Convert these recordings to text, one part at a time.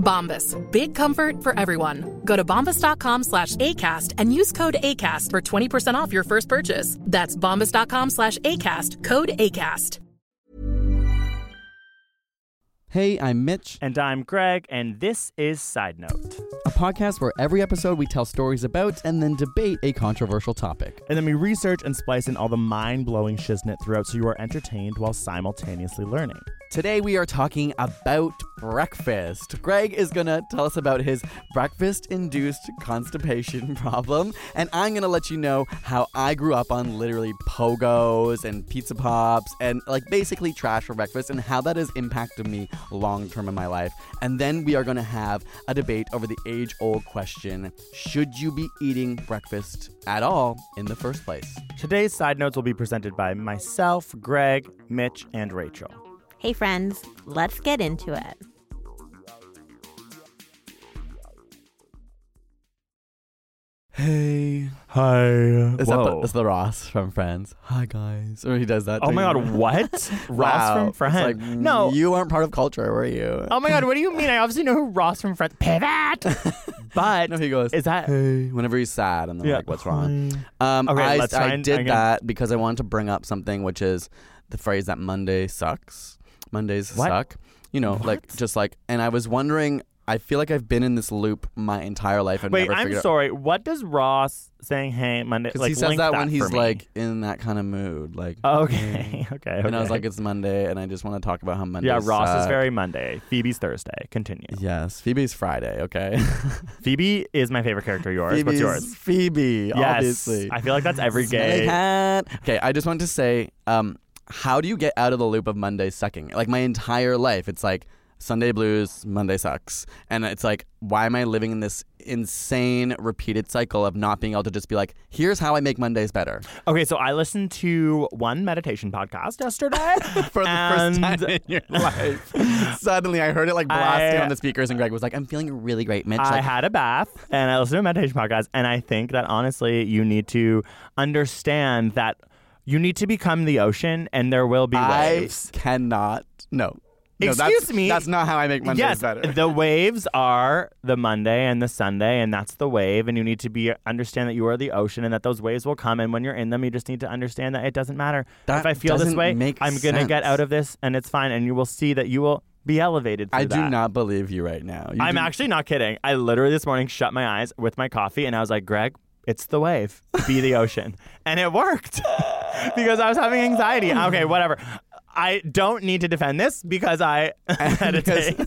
Bombas. Big comfort for everyone. Go to bombas.com slash ACAST and use code ACAST for 20% off your first purchase. That's bombas.com slash ACAST. Code ACAST. Hey, I'm Mitch, And I'm Greg, and this is Side Note. a podcast where every episode we tell stories about and then debate a controversial topic. And then we research and splice in all the mind blowing shiznit throughout so you are entertained while simultaneously learning. Today we are talking about breakfast. Greg is gonna tell us about his breakfast induced constipation problem, and I'm gonna let you know how I grew up on literally pogos and pizza pops and like basically trash for breakfast and how that has impacted me long term in my life. And then we are gonna have a debate over the age old question should you be eating breakfast at all in the first place? Today's Side Notes will be presented by myself, Greg, Mitch, and Rachel. Hey, friends, let's get into it. Hey. Hi. Is that the, is the Ross from Friends? Hi guys. Or he does that. Oh my too. god, what? Ross Wow. from Friends. like, no. you weren't part of culture, were you? Oh my god, what do you mean? I obviously know who Ross from Friends. Pivot. But no, he goes. is that hey whenever he's sad, and I'm Yeah. like, what's wrong? Um, Okay, I, let's I try and- did I'm gonna- that because I wanted to bring up something, which is the phrase that Monday sucks. Mondays What? suck. You know, like just like, and I was wondering. I feel like I've been in this loop my entire life and Wait, never I'm figured out. sorry. What does Ross saying "Hey Monday"? Because Like he says link that when he's me. like in that kind of mood, like. Okay, okay, okay. And I was like, it's Monday, and I just want to talk about how Monday. yeah, Ross is very Monday. Phoebe's Thursday. Continue. Yes, Phoebe's Friday. Okay. Phoebe is my favorite character. Yours. What's yours? Phoebe. Yes, obviously. I feel like that's every gay. cat. Okay, I just want to say, um, how do you get out of the loop of Monday sucking? Like my entire life, it's like Sunday blues, Monday sucks, and it's like, why am I living in this insane repeated cycle of not being able to just be like, here's how I make Mondays better Okay, so I listened to one meditation podcast yesterday. for the first time in your life. Suddenly, I heard it like blasting I- on the speakers, and Greg was like, "I'm feeling really great, Mitch." I Like, had a bath and I listened to a meditation podcast, and I think that honestly, you need to understand that you need to become the ocean, and there will be I waves. cannot. No. No, Excuse that's, me? That's not how I make Mondays yes, better. the waves are the Monday and the Sunday, and that's the wave. And you need to be understand that you are the ocean, and that those waves will come. And when you're in them, you just need to understand that it doesn't matter That if I feel this way. I'm gonna get out of this, and it's fine. And you will see that you will be elevated. I through do that. not believe you right now. You I'm do- actually not kidding. I literally this morning shut my eyes with my coffee, and I was like, Greg. It's the wave, be the ocean. And it worked because I was having anxiety. Okay, whatever. I don't need to defend this because I meditate.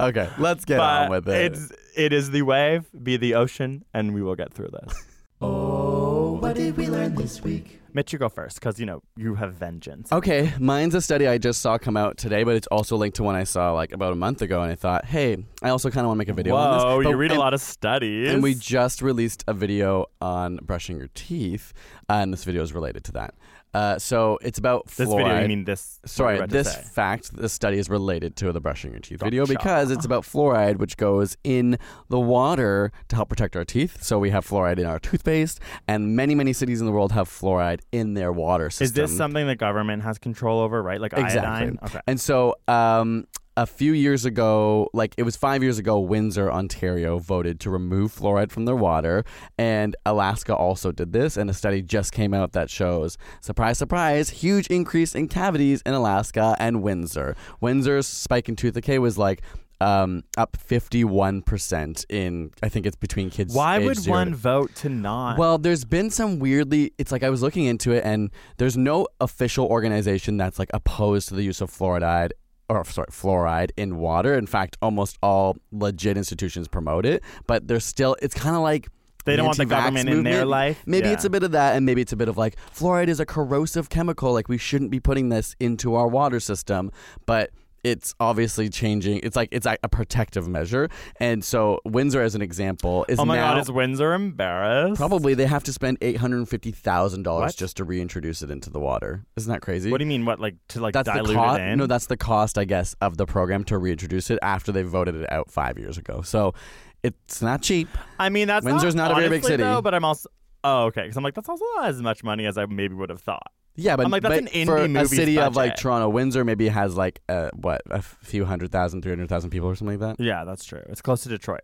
Okay, let's get but on with it. It's it is the wave, be the ocean, and we will get through this. Oh, what did we learn this week? Mitch, you go first because you know you have vengeance. Okay, mine's a study I just saw come out today, but it's also linked to one I saw like about a month ago, and I thought, hey, I also kind of want to make a video on this. Whoa, But- you read a lot of studies. And we just released a video on brushing your teeth, uh, and this video is related to that. Uh, so it's about this fluoride. video, you mean this? Sorry, you're about to this fact, this study is related to the brushing your teeth video because it's about fluoride, which goes in the water to help protect our teeth. So we have fluoride in our toothpaste, and many, many cities in the world have fluoride in their water system. Is this something the government has control over, right? Like Exactly. iodine? Okay. And so, um, a few years ago, like it was five years ago, Windsor, Ontario voted to remove fluoride from their water, and Alaska also did this. And a study just came out that shows, surprise, surprise, huge increase in cavities in Alaska and Windsor. Windsor's spike in tooth decay was like um, up 51% in, I think it's between kids. Why would zero one vote to not? Well, there's been some weirdly, it's like I was looking into it, and there's no official organization that's like opposed to the use of fluoride. Or sorry, fluoride in water. In fact, almost all legit institutions promote it, but there's still. It's kind of like They don't want the government in their life? Maybe Yeah. it's a bit of that, and maybe it's a bit of like fluoride is a corrosive chemical. Like we shouldn't be putting this into our water system, but it's obviously changing. It's like it's a protective measure, and so Windsor, as an example, is oh my now god, is Windsor embarrassed? probably they have to spend eight hundred and fifty thousand dollars just to reintroduce it into the water. Isn't that crazy? What do you mean? What like to like that's dilute cost. it in? No, that's the cost, I guess, of the program to reintroduce it after they voted it out five years ago. So it's not cheap. I mean that's Windsor's not a very big city. though, but I'm also oh okay because I'm like that's also not as much money as I maybe would have thought. Yeah, but I'm like, that's an for indie a movie's city of like budget. Toronto, Windsor maybe has like uh, what a few hundred thousand, three hundred thousand people or something like that. Yeah, that's true. It's close to Detroit.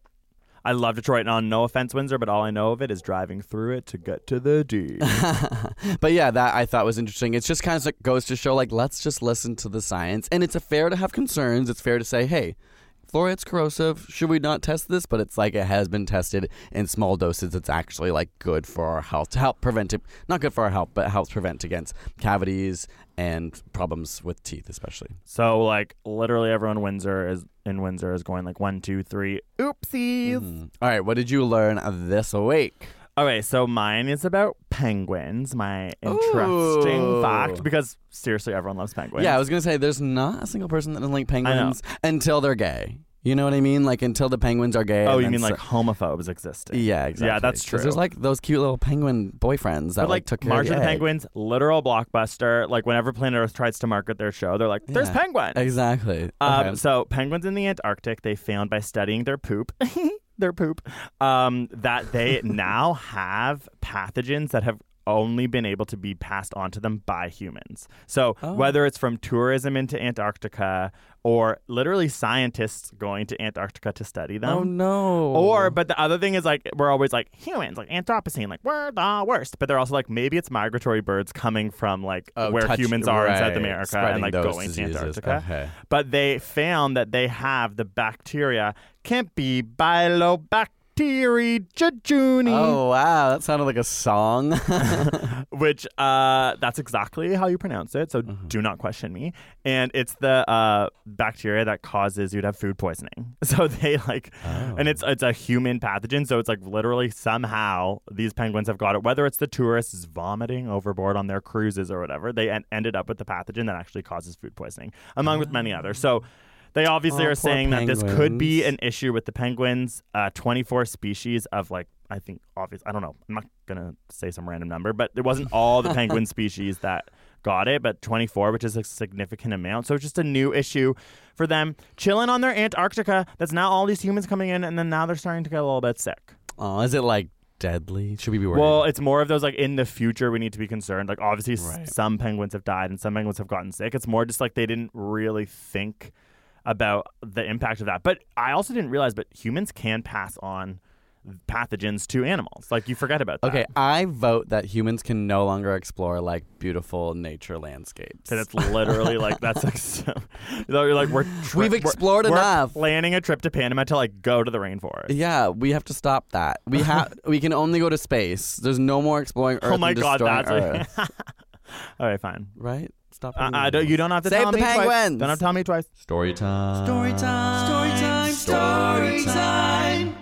I love Detroit. Now, no offense, Windsor, but all I know of it is driving through it to get to the D. but yeah, that I thought was interesting. It's just kind of like goes to show like let's just listen to the science, and it's a fair to have concerns. It's fair to say, hey, fluoride's corrosive. Should we not test this? But it's like it has been tested in small doses. It's actually like good for our health to help prevent it. Not good for our health, but helps prevent against cavities and problems with teeth, especially. so, like, literally everyone Windsor is in Windsor is going like one, two, three. Oopsies. Mhm. All right, what did you learn this week? Okay, so mine is about penguins. My interesting Ooh. fact, because seriously, everyone loves penguins. Yeah, I was gonna say there's not a single person that doesn't like penguins until they're gay. You know what I mean? Like until the penguins are gay. oh, you mean so- like homophobes existing? Yeah, exactly. that's 'Cause There's true. There's like those cute little penguin boyfriends that But like took care March of of the the egg. Penguins, literal blockbuster. Like whenever Planet Earth tries to market their show, they're like, "There's Yeah. penguins." Exactly. Um, Okay. So penguins in the Antarctic, they found by studying their poop, their poop, um, that they now have pathogens that have only been able to be passed on to them by humans. So Oh. whether it's from tourism into Antarctica or literally scientists going to Antarctica to study them. oh no. Or, but the other thing is like we're always like humans, like Anthropocene, like we're the worst. But they're also like maybe it's migratory birds coming from like Oh, where touch- humans are in South right, America and like going diseases. to Antarctica. Okay. But they found that they have the bacteria Campylobacterium Oh wow, that sounded like a song. which uh, that's exactly how you pronounce it. So Mm-hmm. do not question me. And it's the uh, bacteria that causes you to have food poisoning. So they like, Oh. and it's it's a human pathogen. So it's like literally somehow these penguins have got it. Whether it's the tourists vomiting overboard on their cruises or whatever, they en- ended up with the pathogen that actually causes food poisoning, among with many others. So. They obviously Oh, are saying that this could be an issue with the penguins. Uh, 24 species of like I think obvious. I don't know. I'm not gonna say some random number, but it wasn't all the penguin species that got it, but 24, which is a significant amount. So it's just a new issue for them chilling on their Antarctica. That's now all these humans coming in, and then now they're starting to get a little bit sick. oh, is it like deadly? Should we be worried? Well, it's more of those like in the future we need to be concerned. Like obviously Right. some penguins have died and some penguins have gotten sick. It's more just like they didn't really think about the impact of that. But I also didn't realize but humans can pass on pathogens to animals. Like you forget about that. okay, I vote that humans can no longer explore like beautiful nature landscapes. And it's literally like that's like so, you're like we're tri- We've we're- explored we're enough. planning a trip to Panama to like go to the rainforest. Yeah, we have to stop that. We have we can only go to space. There's no more exploring oh Earth. oh my god, that's Earth. all right. Fine. right. Stop. Uh, eating I don't, you don't have to Save tell the me twice. penguins. Don't have to tell me twice. Story time. Story time. Story time. Story time.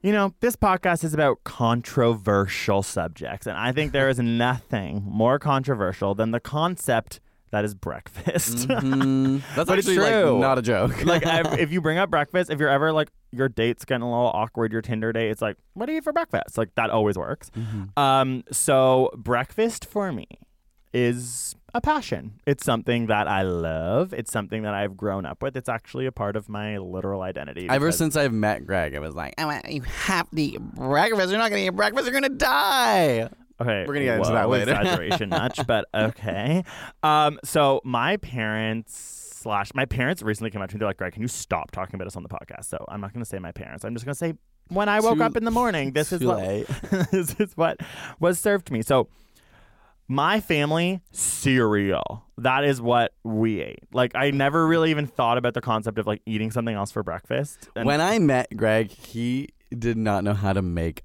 You know, this podcast is about controversial subjects, and I think there is nothing more controversial than the concept that is breakfast. Mhm. That's But it's actually true. like not a joke. like if, if you bring up breakfast, if you're ever like your date's getting a little awkward, your Tinder date, it's like, what do you eat for breakfast? Like that always works. Mm-hmm. Um, so breakfast for me is a passion. It's something that I love. It's something that I've grown up with. It's actually a part of my literal identity. Ever since I've met Greg, I was like, I want, you have to eat breakfast. You're not gonna eat breakfast. You're gonna die. Okay, We're gonna get into that later. exaggeration much, but okay. Um, so my parents slash my parents recently came up to me. They're like, "Greg, can you stop talking about us on the podcast?" So I'm not gonna say my parents. I'm just gonna say when I woke Too- up in the morning, this is what this is what was served to me. So My family cereal. That is what we ate. Like I never really even thought about the concept of like eating something else for breakfast. And- when I met Greg, he did not know how to make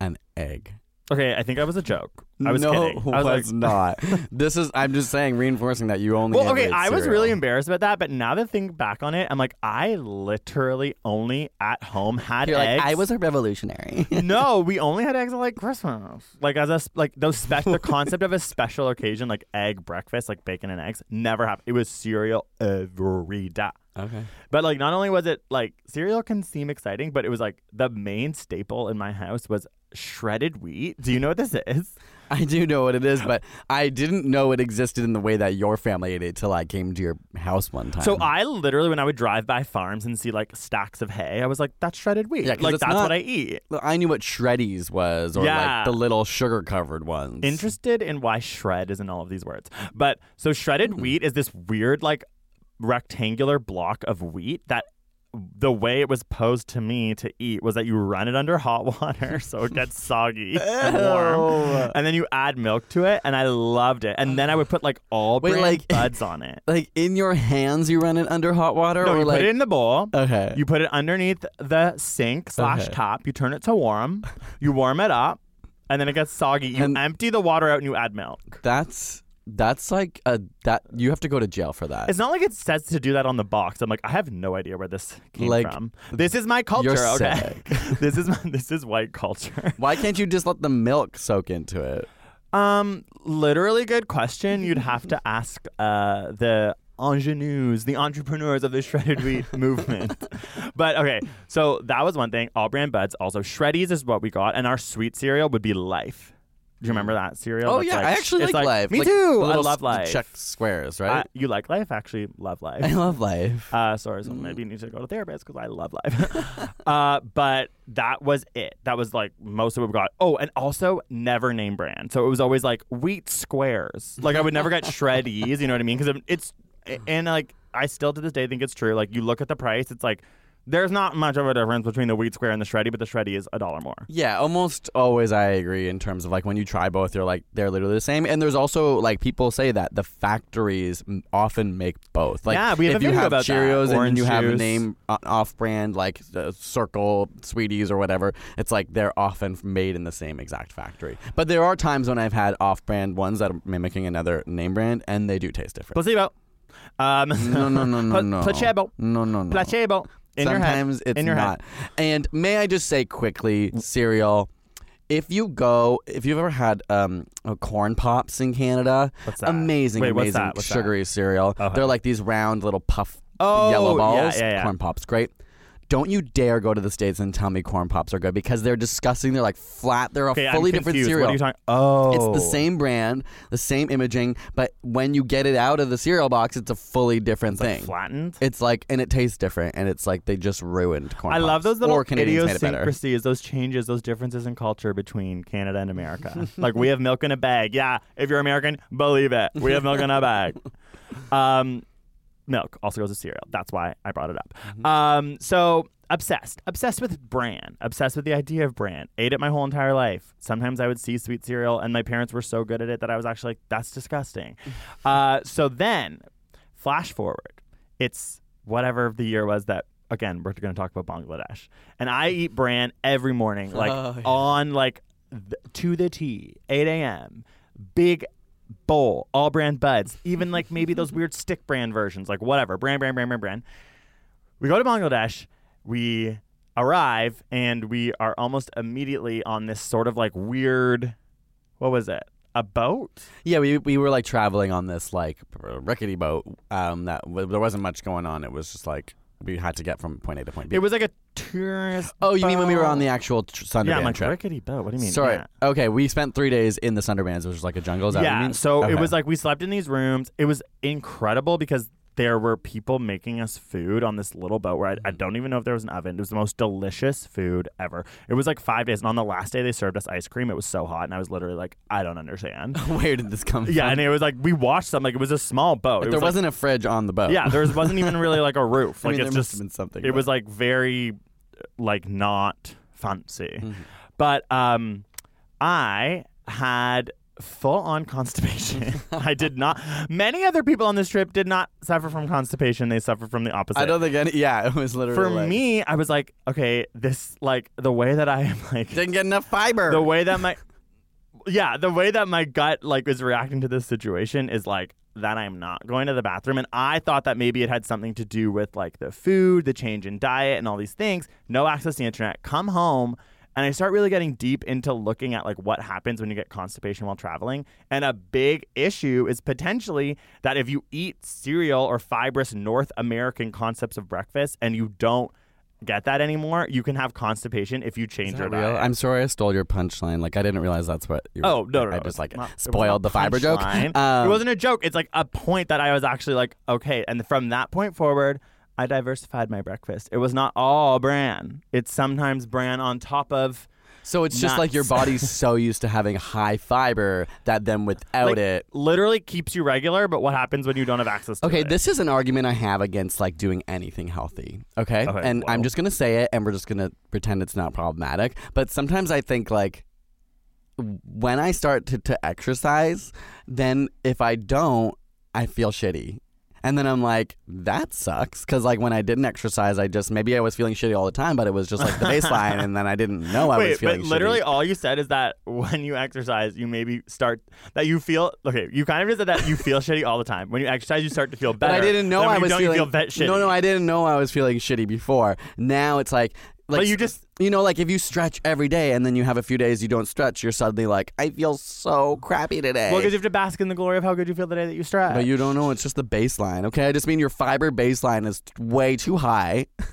an egg. Okay, I think I was a joke. I was no, kidding. I was like, not. this is. I'm just saying, reinforcing that you only. Well, okay, ate I was really embarrassed about that, but now that I think back on it, I'm like, I literally only at home had You're like, eggs. I was a revolutionary. no, we only had eggs at like Christmas, like as a like those spe- the concept of a special occasion, like egg breakfast, like bacon and eggs, never happened. It was cereal every day. okay. But like, not only was it like cereal can seem exciting, but it was like the main staple in my house was shredded wheat. Do you know what this is? I do know what it is, but I didn't know it existed in the way that your family ate it till I came to your house one time. So I literally, when I would drive by farms and see like stacks of hay, I was like, "That's shredded wheat. Yeah, like that's not- what I eat." I knew what shreddies was, or Yeah. like the little sugar covered ones. Interested in why shred is in all of these words, but so shredded Hmm. wheat is this weird like rectangular block of wheat that. The way it was posed to me to eat was that you run it under hot water so it gets soggy and warm, and then you add milk to it, and I loved it. And then I would put like all Wait, brand like- buds on it. Like in your hands, you run it under hot water, No, or you like put it in the bowl. okay. You put it underneath the sink slash Okay. top. You turn it to warm. You warm it up, and then it gets soggy. You And- empty the water out and you add milk. that's that's like a that you have to go to jail for that. It's not like it says to do that on the box. I'm like, I have no idea where this came Like, from. This is my culture. you're okay, this is my, this is white culture. Why can't you just let the milk soak into it? Um, literally, good question. You'd have to ask uh the ingenues, the entrepreneurs of the shredded wheat movement. But okay, so that was one thing. All-Bran Buds. Also, shreddies is what we got, and our sweet cereal would be Life. Do you remember that cereal? Oh That's yeah, like- I actually it's like, Life. Me Like, too. I little love s- Life. Check squares, right? you like Life? Actually, love Life. I love Life. Uh, sorry, so maybe you need to go to therapist because I love life. uh, but that was it. That was like most of what we got. Oh, and also never name brand. So it was always like wheat squares. Like I would never get shreddies. You know what I mean? Because it's and like I still to this day think it's true. Like you look at the price, it's like there's not much of a difference between the wheat square and the shreddy, but the shreddy is a dollar more. Yeah, almost always I agree in terms of like when you try both, you're like they're literally the same. And there's also like people say that the factories m- often make both. Like Yeah, we have if a you video have about that. Cheerios and you have a juice. name uh, off-brand like uh, Circle, Sweeties, or whatever. It's like they're often made in the same exact factory. But there are times when I've had off-brand ones that are mimicking another name brand, and they do taste different. Placebo. Um, no, no, no, no, no. Placebo. No, no, no. Placebo. In. Sometimes it's In your not. And may I just say quickly, cereal. If you go, if you've ever had um, uh, corn pops in Canada, What's that? amazing, Wait, what's amazing that? What's that? sugary cereal. Okay. They're like these round little puff Oh, yellow yeah, balls. yeah, yeah. Corn pops, great. Don't you dare go to the states and tell me corn pops are good because they're disgusting. They're like flat. They're a Okay, I'm fully different confused. cereal. What are you talking? Oh, It's the same brand, the same imaging, but when you get it out of the cereal box, it's a fully different Like thing. flattened. It's like, and it tastes different, and it's like they just ruined corn. I love those little or Canadians made it better. idiosyncrasies, those changes, those differences in culture between Canada and America. like we have milk in a bag. Yeah, if you're American, believe it. We have milk in a bag. Um, milk also goes with cereal. That's why I brought it up. Mm-hmm. Um, so obsessed, obsessed with bran, obsessed with the idea of bran. Ate it my whole entire life. Sometimes I would see sweet cereal, and my parents were so good at it that I was actually like, "That's disgusting." uh, so then, flash forward, it's whatever the year was that. Again, we're going to talk about Bangladesh, and I eat bran every morning, like Oh, yeah. on like th- to the T, 8 a.m. Big bowl, All-Bran Buds, even like maybe those weird stick brand versions, like whatever, brand, brand, brand, brand, brand. We go to Bangladesh, we arrive, and we are almost immediately on this sort of like weird, what was it? A boat? Yeah, we we were like traveling on this like rickety boat. Um, that there wasn't much going on. It was just like we had to get from point A to point B. It was like a tourist. oh, you mean when we were on the actual tr- Sunderban yeah, I'm like trip? rickety boat. What do you mean? Sorry. Yeah. Okay, we spent three days in the Sunderbans, which was like a jungle. Is that what you yeah mean? so it was like we slept in these rooms it was incredible because there were people making us food on this little boat where I, I Mm-hmm. don't even know if there was an oven. It was the most delicious food ever. It was like five days, and on the last day they served us ice cream. It was so hot, and I was literally like, I don't understand. Where did this come from? yeah, and it was like we watched something. Like it was a small boat. There was wasn't a fridge on the boat. yeah, there was, wasn't even really like a roof. I Like mean, it's just have been something. it but- was like very like not fancy Mm-hmm. but um i had full on constipation. I did not. Many other people on this trip did not suffer from constipation. They suffered from the opposite. I don't think any. Yeah, it was literally For like, me, I was like, okay, this like the way that I am like didn't get enough fiber. the way that my yeah the way that my gut like is reacting to this situation is like that i'm not going to the bathroom and i thought that maybe it had something to do with like the food the change in diet and all these things no access to the internet come home and i start really getting deep into looking at like what happens when you get constipation while traveling and a big issue is potentially that if you eat cereal or fibrous north american concepts of breakfast and you don't get that anymore you can have constipation if you change your real? diet I'm sorry I stole your punchline. Like I didn't realize that's what. You Oh no, no, no! I just like not- spoiled the fiber joke. Um, it wasn't a joke. It's like a point that I was actually like, okay. And from that point forward, I diversified my breakfast. It was not all bran. It's sometimes bran on top of. So it's just like your body's so used to having high fiber that then without like, it. literally keeps you regular. But what happens when you don't have access to Okay, it? this is an argument I have against like doing anything healthy. Okay, Okay, and I'm just gonna say it, and we're just gonna pretend it's not problematic. But sometimes I think like when I start to, to exercise, then if I don't, I feel shitty. And then I'm like, that sucks. Cause like when I didn't exercise, I just maybe I was feeling shitty all the time, but it was just like the baseline, and then I didn't know I was Wait, feeling but literally shitty. all you said is that when you exercise, you maybe start that you feel okay. You kind of just said that you feel shitty all the time. When you exercise, you start to feel better. But I didn't know I was feeling. You feel. No, no, I didn't know I was feeling shitty before. Now it's like, like But you just you know, like if you stretch every day and then you have a few days you don't stretch, you're suddenly like, I feel so crappy today. well because you have to bask in the glory of how good you feel the day that you stretch. but you don't know. It's just the baseline. Okay, I just mean your fiber baseline is way too high.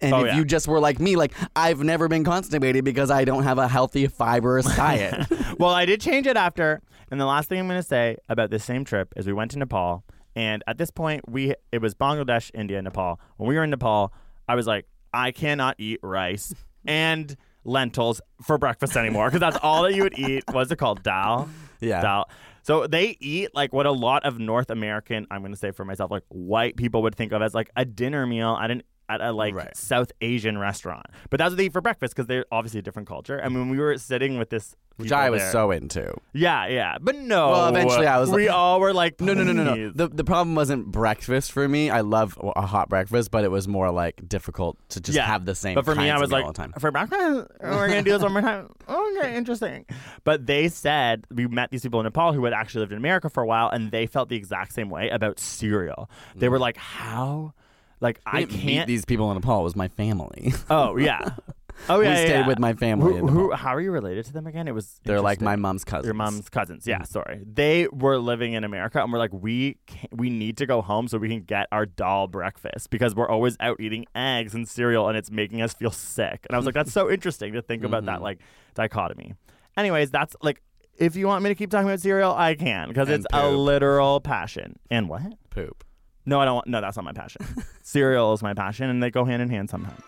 And Oh, if yeah. you just were like me, like I've never been constipated because I don't have a healthy fibrous diet. well, I did change it after. And the last thing I'm going to say about this same trip is we went to Nepal, and at this point, we it was Bangladesh, India, Nepal. When we were in Nepal, I was like, I cannot eat rice and lentils for breakfast anymore because that's all that you would eat. What's it called? Dal. Yeah. Dal. So they eat like what a lot of North American, I'm going to say for myself, like white people would think of as like a dinner meal at an at a like Right. South Asian restaurant. But that's what they eat for breakfast because they're obviously a different culture. And when we were sitting with this, Which I was there- so into. yeah, yeah, but no. Well, eventually I was Like, We all were like, No, no, no, no, no. The the problem wasn't breakfast for me. I love a hot breakfast, but it was more like difficult to just yeah. have the same. But for me, I was like, all the time. for breakfast, oh, we're gonna do this one more time. Okay, interesting. But they said we met these people in Nepal who had actually lived in America for a while, and they felt the exact same way about cereal. They mm. were like, how? Like I I can't. these people in Nepal. It was my family. oh yeah. Oh yeah. we yeah, stayed yeah. with my family. Who, who? How are you related to them again? It was. They're like my mom's cousins. Your mom's cousins, yeah. Mm. Sorry, they were living in America, and we're like, we we need to go home so we can get our dal breakfast because we're always out eating eggs and cereal, and it's making us feel sick. And I was like, that's so interesting to think about Mm-hmm. that like dichotomy. Anyways, that's like, if you want me to keep talking about cereal, I can because it's a literal passion. And what? poop. No, I don't. want No, that's not my passion. cereal is my passion, and they go hand in hand sometimes.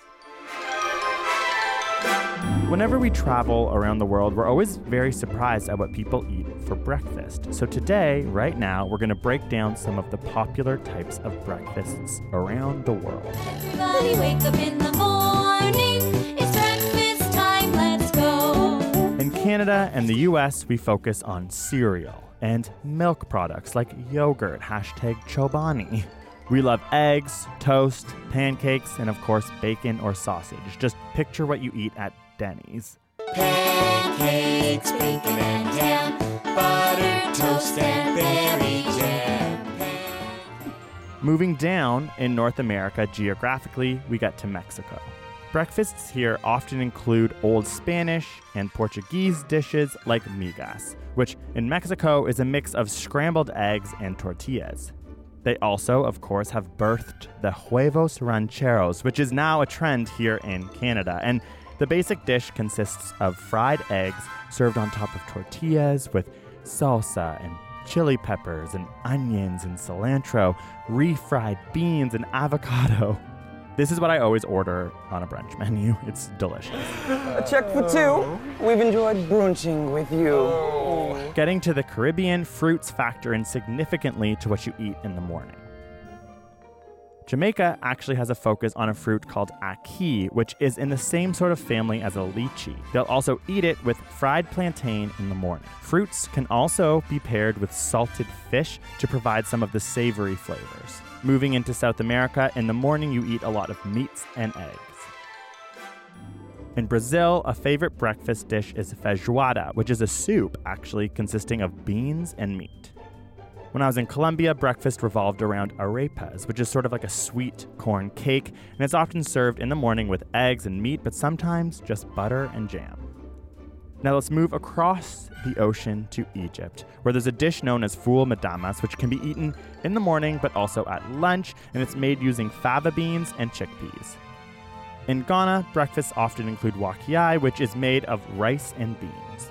Whenever we travel around the world, we're always very surprised at what people eat for breakfast. So today, right now, we're going to break down some of the popular types of breakfasts around the world. Everybody wake up in the morning. It's breakfast time. Let's go. In Canada and the US, we focus on cereal and milk products like yogurt, hashtag Chobani. We love eggs, toast, pancakes, and of course, bacon or sausage. Just picture what you eat at Denny's. Pancakes, bacon and jam, butter, toast, and berry jam. Moving down in North America geographically, we get to Mexico. Breakfasts here often include Old Spanish and Portuguese dishes like migas, which in Mexico is a mix of scrambled eggs and tortillas. They also, of course, have birthed the huevos rancheros, which is now a trend here in Canada. And the basic dish consists of fried eggs served on top of tortillas with salsa and chili peppers and onions and cilantro, refried beans and avocado. This is what I always order on a brunch menu. It's delicious. A check for two. We've enjoyed brunching with you. Getting to the Caribbean, fruits factor in significantly to what you eat in the morning. Jamaica actually has a focus on a fruit called ackee, which is in the same sort of family as a lychee. They'll also eat it with fried plantain in the morning. Fruits can also be paired with salted fish to provide some of the savory flavors. Moving into South America, in the morning you eat a lot of meats and eggs. In Brazil, a favorite breakfast dish is feijoada, which is a soup actually consisting of beans and meat. When I was in Colombia, breakfast revolved around arepas, which is sort of like a sweet corn cake, and it's often served in the morning with eggs and meat, but sometimes just butter and jam. Now let's move across the ocean to Egypt, where there's a dish known as ful madamas, which can be eaten in the morning but also at lunch, and it's made using fava beans and chickpeas. In Ghana, breakfasts often include waakye, which is made of rice and beans.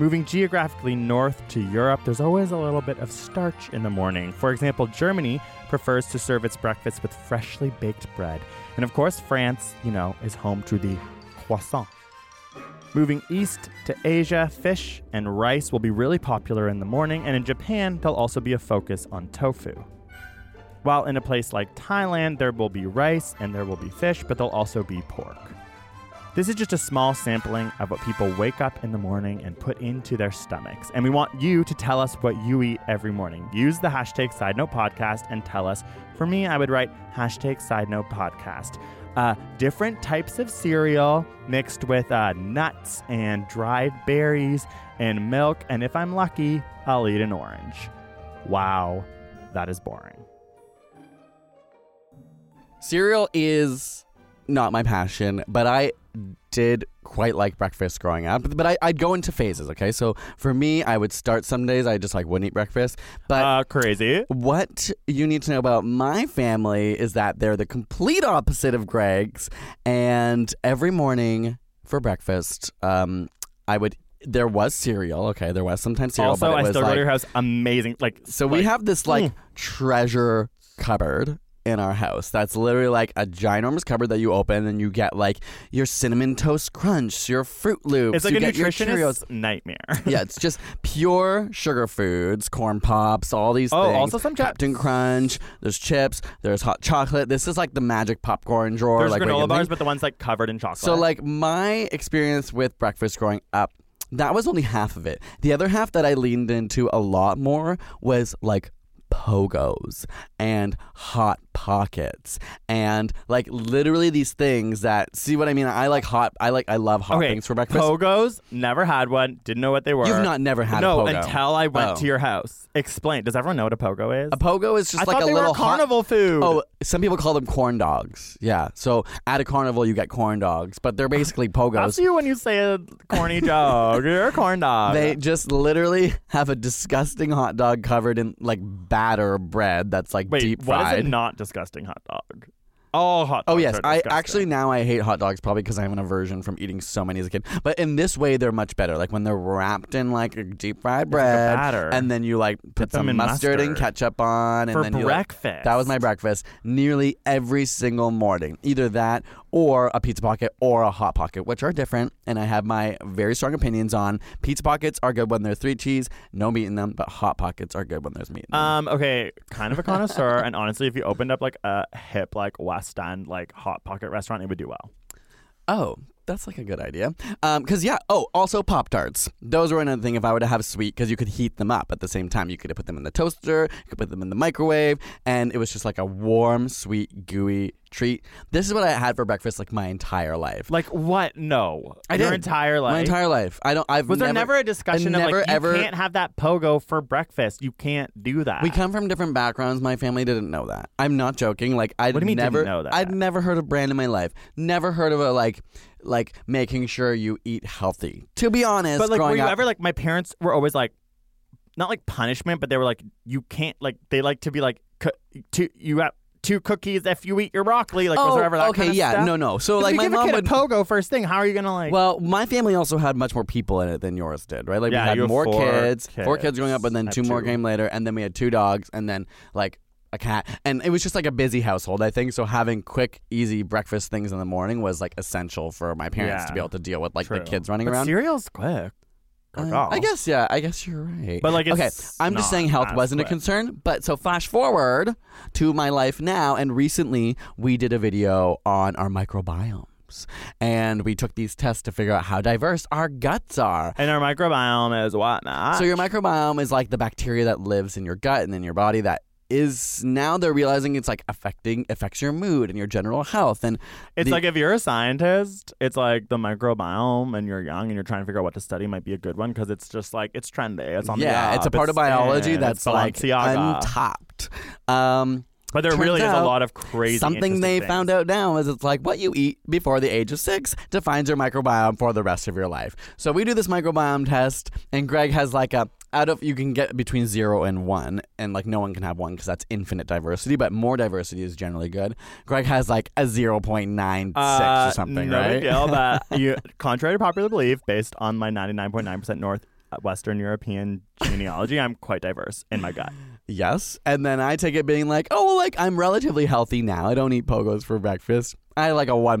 Moving geographically north to Europe, there's always a little bit of starch in the morning. For example, Germany prefers to serve its breakfast with freshly baked bread. And of course, France, you know, is home to the croissant. Moving east to Asia, fish and rice will be really popular in the morning, and in Japan, there'll also be a focus on tofu. While in a place like Thailand, there will be rice and there will be fish, but there'll also be pork. This is just a small sampling of what people wake up in the morning and put into their stomachs. And we want you to tell us what you eat every morning. Use the hashtag Side Note Podcast and tell us. For me, I would write hashtag Side Note Podcast. Uh, different types of cereal mixed with uh, nuts and dried berries and milk. And if I'm lucky, I'll eat an orange. Wow, that is boring. Cereal is not my passion, but I did quite like breakfast growing up. But I, I'd go into phases, okay? So for me, I would start some days, I just like wouldn't eat breakfast. But Uh, crazy. what you need to know about my family is that they're the complete opposite of Greg's. And every morning for breakfast, um, I would. There was cereal, okay. There was sometimes cereal, also, but I still go like, to your house. Amazing. Like so we have this like Mm. treasure cupboard in our house. That's literally like a ginormous cupboard that you open and you get like your cinnamon toast crunch, your Froot Loops. It's like you a your nightmare. yeah, it's just pure sugar foods, corn pops, all these Oh, things. also some chips. Captain Crunch. There's chips. There's hot chocolate. This is like the magic popcorn drawer. There's like granola bars, thing. but the ones like covered in chocolate. So, like, my experience with breakfast growing up, that was only half of it. The other half that I leaned into a lot more was like pogos and hot pockets and like literally these things that see what I mean I like hot I like I love hot okay, things for breakfast Pogos, never had one. Didn't know what they were. You've not never had a no, pogo. until I went Oh. to your house. Explain. Does everyone know what a pogo is? a pogo is just I like a little carnival hot food. Oh, some people call them corn dogs. Yeah. So at a carnival you get corn dogs, but they're basically pogos. That's you when you say a corny dog. You're a corn dog. They just literally have a disgusting hot dog covered in like batter bread that's like Wait, deep what is fried. it not disgusting hot dog? All hot Oh yes, are I actually now I hate hot dogs probably because I have an aversion from eating so many as a kid. But in this way, they're much better. Like when they're wrapped in like a deep fried bread, batter. and then you like put some in mustard, and mustard. ketchup on, and for then you, like- breakfast. that was my breakfast nearly every single morning. Either that or a pizza pocket or a hot pocket, which are different. And I have my very strong opinions on pizza pockets are good when they're three cheese, no meat in them, but hot pockets are good when there's meat in them. Um. Okay. Kind of a connoisseur, and honestly, if you opened up like a hip, like West End, like hot pocket restaurant, it would do well. Oh, that's like a good idea. Um, cause yeah. Oh, also Pop Tarts. Those were another thing. If I were to have sweet, because you could heat them up at the same time. You could put them in the toaster. You could put them in the microwave, and it was just like a warm, sweet, gooey treat. This is what I had for breakfast like my entire life. Like what? No. I Your did. entire life. My entire life. I don't. I've Was never, there never a discussion of never, like you ever- can't have that pogo for breakfast? You can't do that. We come from different backgrounds. My family didn't know that. I'm not joking. Like I'd What do you mean didn't never know that? I'd never heard of brand in my life. Never heard of a like like making sure you eat healthy. To be honest, But like, were you up, ever like? My parents were always like, not like punishment, but they were like, you can't like. They like to be like, to you have two cookies if you eat your broccoli. Like, was Oh, there ever that oh, okay, kind of yeah, stuff? no, no. So like if my give mom a kid would. a pogo first thing. How are you gonna like? well, my family also had much more people in it than yours did, right? Like Yeah, we had you more four kids, four kids. kids growing up, and then I have two more two. came later, and then we had two dogs, and then like a cat, and it was just like a busy household. I think so. Having quick, easy breakfast things in the morning was like essential for my parents to be able to deal with like the kids running but around. Cereal's quick. Go Uh. I guess yeah. I guess you're right. But, like, okay, I'm just saying health wasn't a concern. But so flash forward to my life now, and recently we did a video on our microbiomes, and we took these tests to figure out how diverse our guts are. And our microbiome is what, Matt? So your microbiome is like the bacteria that lives in your gut and in your body that is now they're realizing it's like affecting affects your mood and your general health and It's the- like if you're a scientist, it's like the microbiome, and you're young and you're trying to figure out what to study might be a good one because it's just like it's trendy. It's on the yeah, it's a part of biology in, that's like Balenciaga. untapped. Um, But there Turns really is a lot of crazy. something they interesting found out now is it's like what you eat before the age of six defines your microbiome for the rest of your life. So we do this microbiome test, and Greg has like a out of you can get between zero and one, and like no one can have one because that's infinite diversity, but more diversity is generally good. Greg has like a zero point nine six Uh, or something, no right? deal, but you, contrary to popular belief, based on my 99.9% North uh, Western European genealogy, I'm quite diverse in my gut. Yes. And then I take it being like, oh, well, like I'm relatively healthy now. I don't eat pogos for breakfast. I had like a one.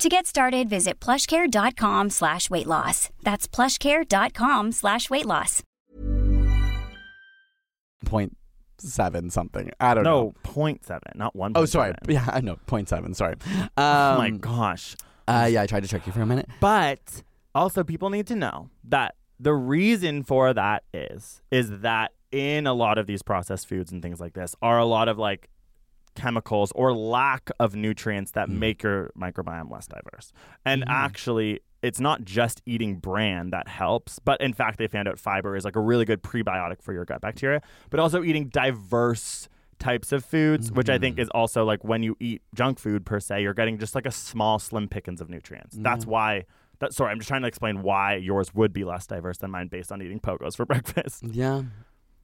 To get started, visit plushcare.com slash weight loss. That's plushcare.com slash weight loss. Point seven something. I don't know. No, point seven, not one. Oh, sorry. Yeah, I know. Point seven. Sorry. Um, oh my gosh. Uh, yeah, I tried to trick you for a minute. But also, people need to know that the reason for that is is that in a lot of these processed foods and things like this are a lot of like chemicals or lack of nutrients that Mm. make your microbiome less diverse. And Mm. actually, it's not just eating bran that helps, but in fact, they found out fiber is like a really good prebiotic for your gut bacteria, but also eating diverse types of foods, which I Mm. think is also like when you eat junk food per se, you're getting just like a small, slim pickings of nutrients. That's why. That, sorry, I'm just trying to explain why yours would be less diverse than mine based on eating pogos for breakfast. Yeah.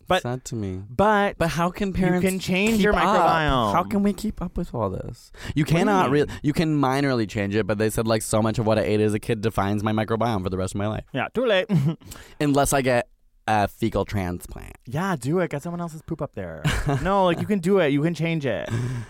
But- sad to me. But But how can parents can change your up? microbiome. How can we keep up with all this? You cannot really. You can minorly change it, but they said like so much of what I ate as a kid defines my microbiome for the rest of my life, yeah, too late. unless I get a fecal transplant. yeah, do it. Get someone else's poop up there. no, like you can do it. You can change it.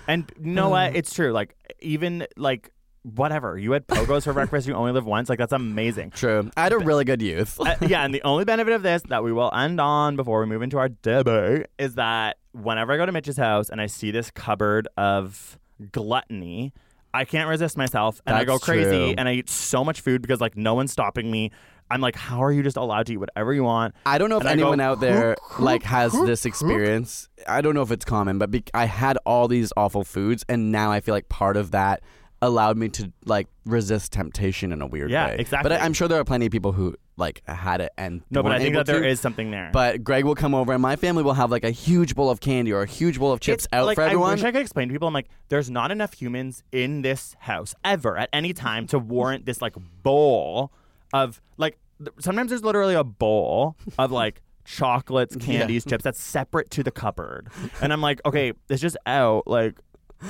And you know what? It's true. Like even like whatever you had pogos for breakfast. You only live once. Like that's amazing. True. I had a really good youth. uh, yeah, and the only benefit of this that we will end on before we move into our debate is that whenever I go to Mitch's house and I see this cupboard of gluttony, I can't resist myself and I go crazy true. and I eat so much food because like no one's stopping me. I'm like, how are you just allowed to eat whatever you want? I don't know if And I go, anyone out there like has this experience. I don't know if it's common, but be- I had all these awful foods, and now I feel like part of that allowed me to like resist temptation in a weird Yeah, way. exactly. But I, I'm sure there are plenty of people who like had it and No, but I think that there to. is something there. But Greg will come over, and my family will have like a huge bowl of candy or a huge bowl of chips It's- out like, for everyone. I wish I could explain to people. I'm like, there's not enough humans in this house ever at any time to warrant this like bowl of like. th- Sometimes there's literally a bowl of like chocolates, candies, chips that's separate to the cupboard, and I'm like, okay, it's just out. Like,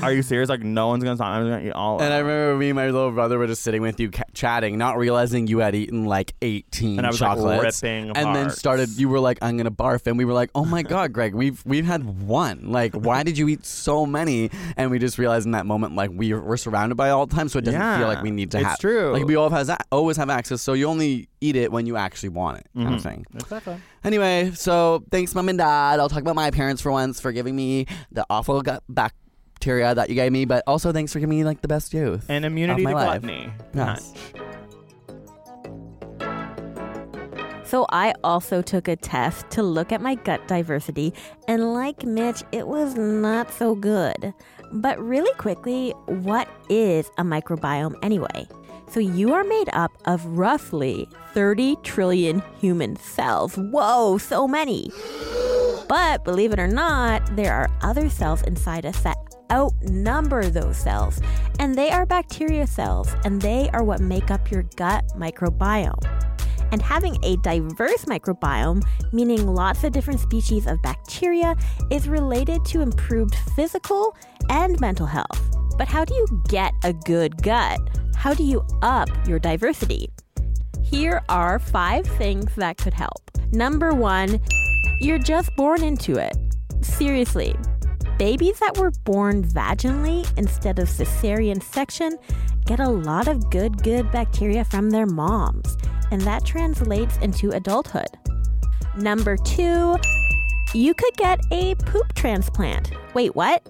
are you serious? Like, no one's gonna stop. I'm gonna eat all. and I remember me and my little brother were just sitting with you, ca- chatting, not realizing you had eaten like 18 And I was, like, ripping and then started. You were like, "I'm gonna barf," and we were like, "Oh my god, Greg, we've we've had one. Like, why did you eat so many?" And we just realized in that moment, like, we we're surrounded by it all the time, so it doesn't feel like we need to it's have. true. Like we all have always have access, so you only eat it when you actually want it, kind of Mhm. thing. Exactly. Anyway, so thanks, mom and dad. I'll talk about my parents for once for giving me the awful gut bacteria that you gave me, but also thanks for giving me like the best youth. And immunity Of to my life. gluttony. Yes. So I also took a test to look at my gut diversity, and like Mitch, it was not so good. But really quickly, what is a microbiome anyway? So you are made up of roughly 30 trillion human cells. Whoa, so many. But believe it or not, there are other cells inside us that outnumber those cells, and they are bacteria cells, and they are what make up your gut microbiome. And having a diverse microbiome, meaning lots of different species of bacteria, is related to improved physical and mental health. But how do you get a good gut? How do you up your diversity? Here are five things that could help. Number one, you're just born into it. Seriously, babies that were born vaginally instead of cesarean section get a lot of good, good bacteria from their moms, and that translates into adulthood. Number two, you could get a poop transplant. Wait, what?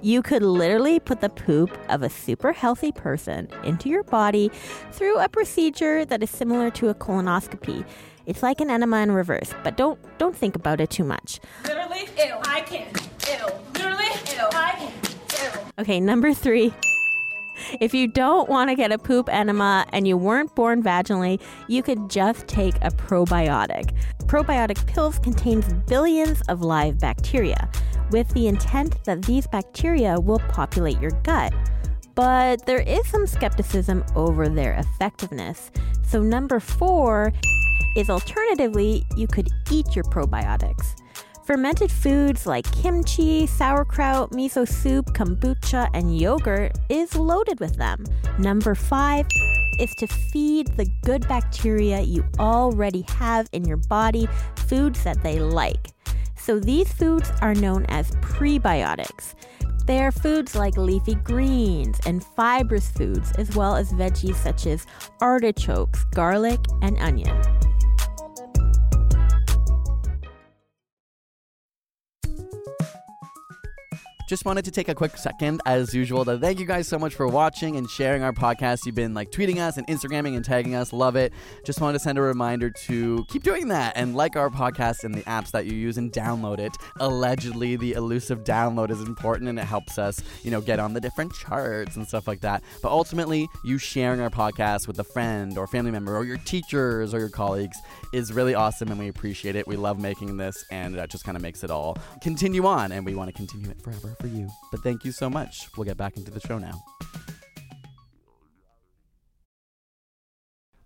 You could literally put the poop of a super healthy person into your body through a procedure that is similar to a colonoscopy. It's like an enema in reverse, but don't don't think about it too much. Literally, ew, I can. Literally, ew, I. Ew. Okay, number 3. If you don't want to get a poop enema and you weren't born vaginally, you could just take a probiotic. Probiotic pills contains billions of live bacteria with the intent that these bacteria will populate your gut. But there is some skepticism over their effectiveness. So number 4 is alternatively, you could eat your probiotics. Fermented foods like kimchi, sauerkraut, miso soup, kombucha, and yogurt is loaded with them. Number five is to feed the good bacteria you already have in your body foods that they like. So these foods are known as prebiotics. They are foods like leafy greens and fibrous foods, as well as veggies such as artichokes, garlic, and onion. Just wanted to take a quick second, as usual, to thank you guys so much for watching and sharing our podcast. You've been like tweeting us and Instagramming and tagging us. Love it. Just wanted to send a reminder to keep doing that and like our podcast in the apps that you use and download it. Allegedly, the elusive download is important and it helps us, you know, get on the different charts and stuff like that. But ultimately, you sharing our podcast with a friend or family member or your teachers or your colleagues is really awesome and we appreciate it. We love making this and that just kind of makes it all continue on and we want to continue it forever for you. But thank you so much. We'll get back into the show now.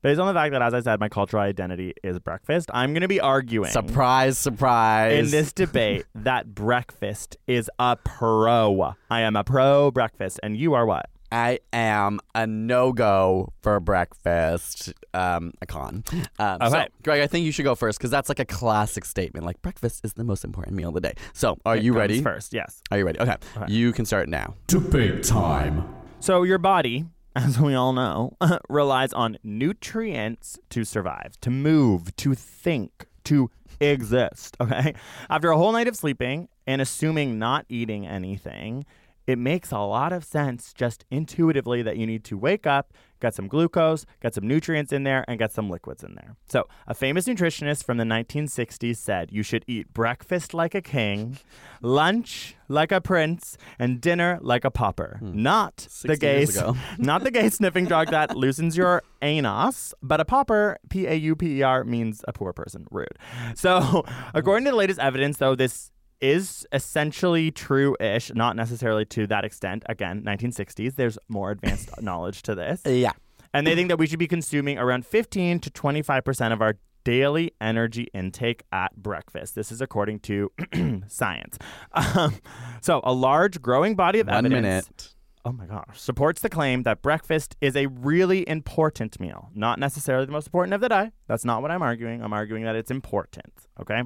Based on the fact that, as I said, my cultural identity is breakfast, I'm going to be arguing Surprise, surprise. in this debate that breakfast is a pro. I am a pro breakfast, and you are what? I am a no go for breakfast. Um, a con. Um, so, Okay. Greg, I think you should go first because that's like a classic statement. Like breakfast is the most important meal of the day. So, are It you comes ready? First, yes. Are you ready? Okay. Okay. You can start now. Debate time. So your body, as we all know, relies on nutrients to survive, to move, to think, to exist. Okay. After a whole night of sleeping and assuming not eating anything, it makes a lot of sense just intuitively that you need to wake up, get some glucose, get some nutrients in there, and get some liquids in there. So, a famous nutritionist from the 1960s said you should eat breakfast like a king, lunch like a prince, and dinner like a pauper. Not the gay, not the gay sniffing drug that loosens your anus, but a pauper, P A U P E R, means a poor person. Rude. So, according to the latest evidence, though, this is essentially true ish, not necessarily to that extent. Again, 1960s, there's more advanced knowledge to this. Yeah. And they think that we should be consuming around 15 to 25% of our daily energy intake at breakfast. This is according to science. Um, so, a large growing body of One evidence minute. oh my gosh, supports the claim that breakfast is a really important meal. Not necessarily the most important of the day. That's not what I'm arguing. I'm arguing that it's important. Okay.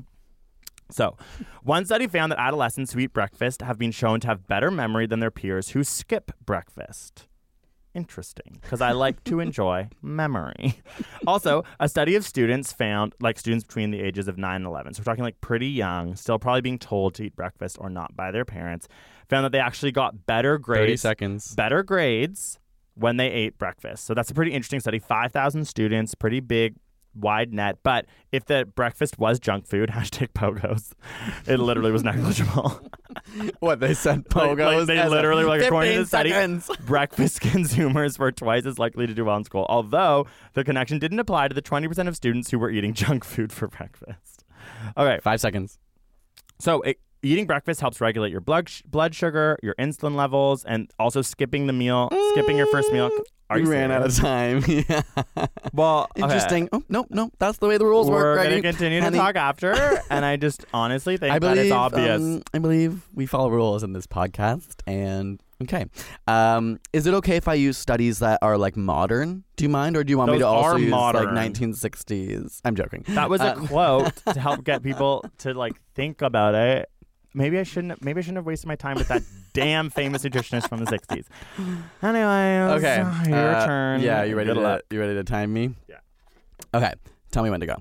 So, one study found that adolescents who eat breakfast have been shown to have better memory than their peers who skip breakfast. Interesting, because I like to enjoy memory. Also, a study of students found, like students between the ages of 9 and 11, so we're talking like pretty young, still probably being told to eat breakfast or not by their parents, found that they actually got better grades. 30 grades seconds. better grades when they ate breakfast. So that's a pretty interesting study. 5,000 students, pretty big wide net. But if the breakfast was junk food, hashtag pogos, it literally was negligible. what they said Like- like pogos. they literally like according to 15 the study, breakfast consumers were twice as likely to do well in school. Although the connection didn't apply to the 20% of students who were eating junk food for breakfast. Okay, Five seconds. so it, eating breakfast helps regulate your blood sh- blood sugar, your insulin levels, and also skipping the meal, skipping your first meal. Mm. Are we you ran out of time. yeah. Well, okay. Interesting. Oh, nope, nope. That's the way the rules We're work. gonna Greggy. continue to talk after, and I just honestly think I that believe, it's obvious. um, I believe we follow rules in this podcast, and okay. Um, is it okay if I use studies that are like modern? Do you mind, or do you want me to also use modern. like 1960s? I'm joking. That was a Um, quote to help get people to like think about it. Maybe I shouldn't. Maybe I shouldn't have wasted my time with that damn famous nutritionist from the '60s. Anyway, Okay. your uh, turn. Yeah, you ready Good to luck. you ready to time me? Yeah. Okay. Tell me when to go.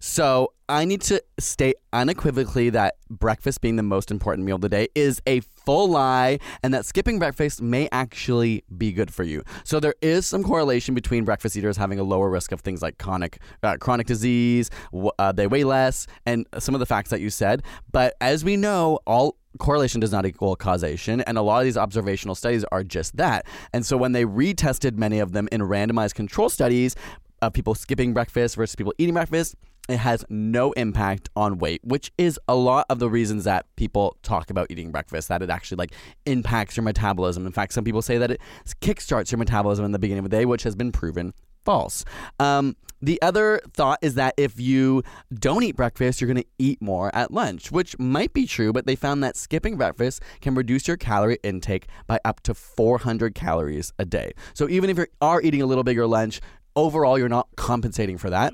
So I need to state unequivocally that breakfast being the most important meal of the day is a full lie, and that skipping breakfast may actually be good for you. So there is some correlation between breakfast eaters having a lower risk of things like chronic uh, chronic disease, uh, they weigh less, and some of the facts that you said. But as we know, all correlation does not equal causation and a lot of these observational studies are just that and so when they retested many of them in randomized control studies of people skipping breakfast versus people eating breakfast it has no impact on weight which is a lot of the reasons that people talk about eating breakfast that it actually like impacts your metabolism in fact some people say that it kickstarts your metabolism in the beginning of the day which has been proven false. Um, the other thought is that if you don't eat breakfast, you're going to eat more at lunch, which might be true, but they found that skipping breakfast can reduce your calorie intake by up to 400 calories a day. So even if you are eating a little bigger lunch, overall you're not compensating for that.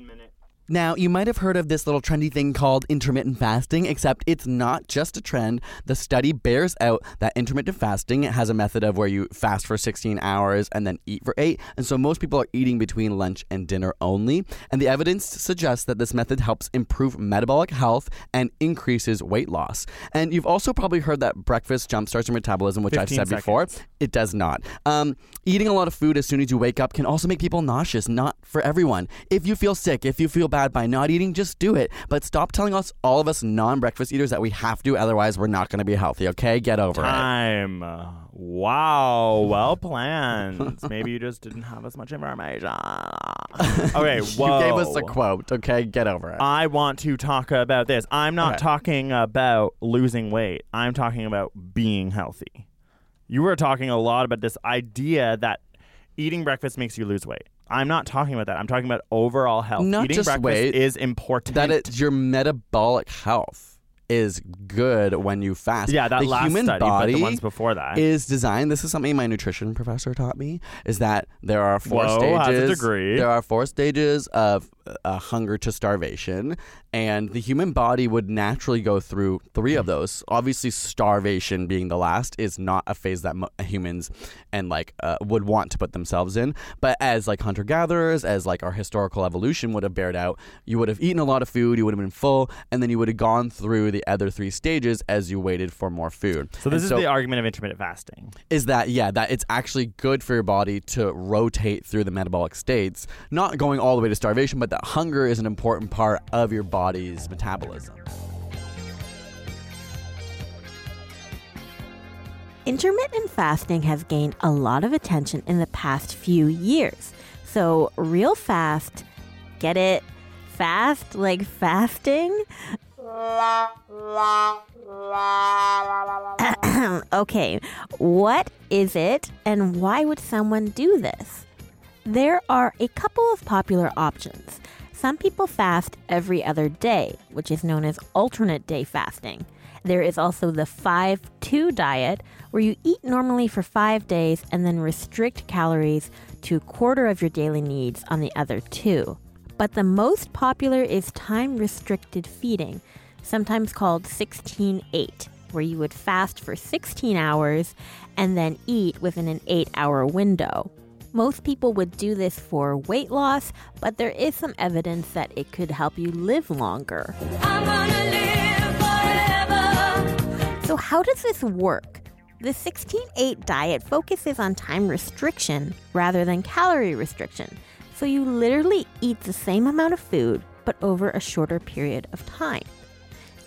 Now, you might have heard of this little trendy thing called intermittent fasting, except it's not just a trend. The study bears out that intermittent fasting has a method of where you fast for 16 hours and then eat for 8. And so most people are eating between lunch and dinner only. And the evidence suggests that this method helps improve metabolic health and increases weight loss. And you've also probably heard that breakfast jumpstarts your metabolism, which I've 15 said before. It does not. Um, eating a lot of food as soon as you wake up can also make people nauseous, not for everyone. If you feel sick, if you feel bad by not eating, just do it. But stop telling us, all of us non breakfast eaters, that we have to, otherwise, we're not going to be healthy, okay? Get over it. Time. Wow. Well planned. Maybe you just didn't have as much information. Okay. Whoa. You gave us a quote, okay? Get over it. I want to talk about this. I'm not Okay. talking about losing weight. I'm talking about being healthy. You were talking a lot about this idea that eating breakfast makes you lose weight. I'm not talking about that. I'm talking about overall health. Not eating just breakfast weight, is important. that it, your metabolic health is good when you fast. yeah, that the last human study, body but the ones before that. is designed. This is something my nutrition professor taught me. Is that there are four Whoa, stages. degree. There are four stages of uh, hunger to starvation, and the human body would naturally go through three of those. Obviously, starvation being the last is not a phase that mo- humans and like uh, would want to put themselves in. But as like hunter gatherers, as like our historical evolution would have bared out, you would have eaten a lot of food, you would have been full, and then you would have gone through the other three stages as you waited for more food. so this And is the argument of intermittent fasting. is that yeah that it's actually good for your body to rotate through the metabolic states not going all the way to starvation but that hunger is an important part of your body's metabolism Intermittent fasting has gained a lot of attention in the past few years. So, real fast, get it? Fast like fasting? okay, what is it and why would someone do this? There are a couple of popular options. Some people fast every other day, which is known as alternate day fasting. There is also the 5 2 diet, where you eat normally for five days and then restrict calories to a quarter of your daily needs on the other two. But the most popular is time restricted feeding, sometimes called 16 8, where you would fast for 16 hours and then eat within an 8 hour window. Most people would do this for weight loss, but there is some evidence that it could help you live longer. So, how does this work? The 16 8 diet focuses on time restriction rather than calorie restriction. So you literally eat the same amount of food, but over a shorter period of time.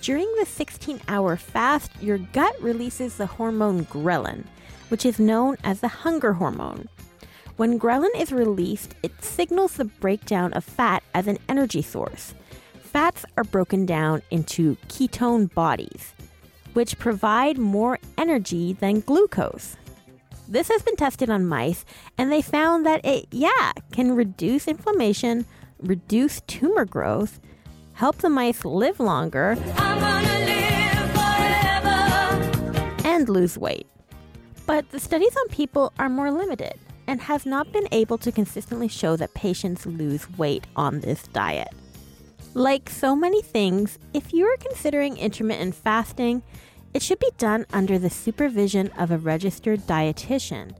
During the 16 hour fast, your gut releases the hormone ghrelin, which is known as the hunger hormone. When ghrelin is released, it signals the breakdown of fat as an energy source. Fats are broken down into ketone bodies, which provide more energy than glucose. This has been tested on mice, and they found that it, yeah, can reduce inflammation, reduce tumor growth, help the mice live longer, and lose weight. But the studies on people are more limited and has not been able to consistently show that patients lose weight on this diet. Like so many things, if you are considering intermittent fasting, it should be done under the supervision of a registered dietitian.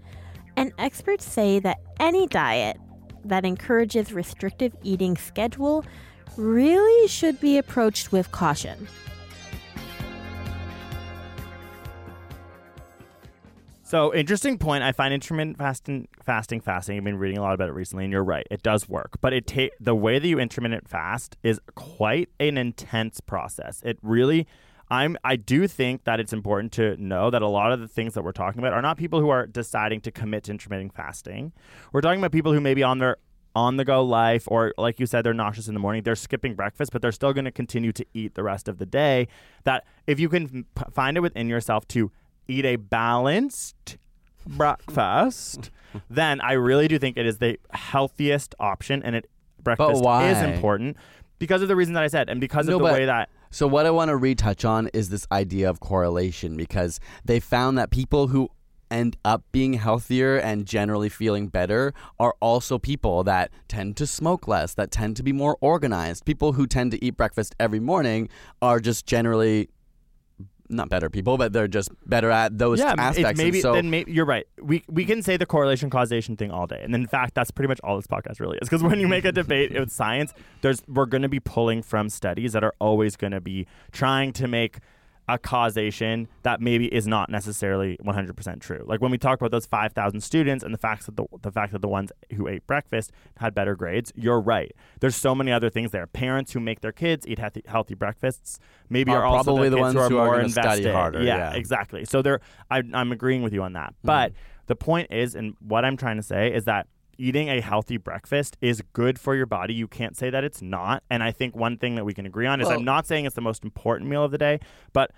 And experts say that any diet that encourages restrictive eating schedule really should be approached with caution. So interesting point. I find intermittent fasting, fasting, fasting. I've been reading a lot about it recently, and you're right. It does work, but it ta- the way that you intermittent fast is quite an intense process. It really, I'm, I do think that it's important to know that a lot of the things that we're talking about are not people who are deciding to commit to intermittent fasting. We're talking about people who may be on their on the go life, or like you said, they're nauseous in the morning. They're skipping breakfast, but they're still going to continue to eat the rest of the day. That if you can find it within yourself to eat a balanced breakfast, then I really do think it is the healthiest option, and it breakfast why? is important because of the reason that I said, and because No, of the but- way that So what I want to retouch on is this idea of correlation because they found that people who end up being healthier and generally feeling better are also people that tend to smoke less, that tend to be more organized. People who tend to eat breakfast every morning are just generally not better people, but they're just better at those yeah, aspects. Maybe so then maybe you're right. We we can say the correlation causation thing all day, and in fact, that's pretty much all this podcast really is. Because when you make a debate with science, there's we're going to be pulling from studies that are always going to be trying to make a causation that maybe is not necessarily 100% true. Like when we talk about those 5,000 students and the facts that the, the fact that the ones who ate breakfast had better grades, you're right. There's so many other things there. Parents who make their kids eat healthy, healthy breakfasts maybe Are are, also probably the, the ones who who are are more invested. harder, yeah. exactly. So they're I, I'm agreeing with you on that. Mm-hmm. But the point is, and what I'm trying to say is that eating a healthy breakfast is good for your body. You can't say that it's not. And I think one thing that we can agree on is Well- I'm not saying it's the most important meal of the day, but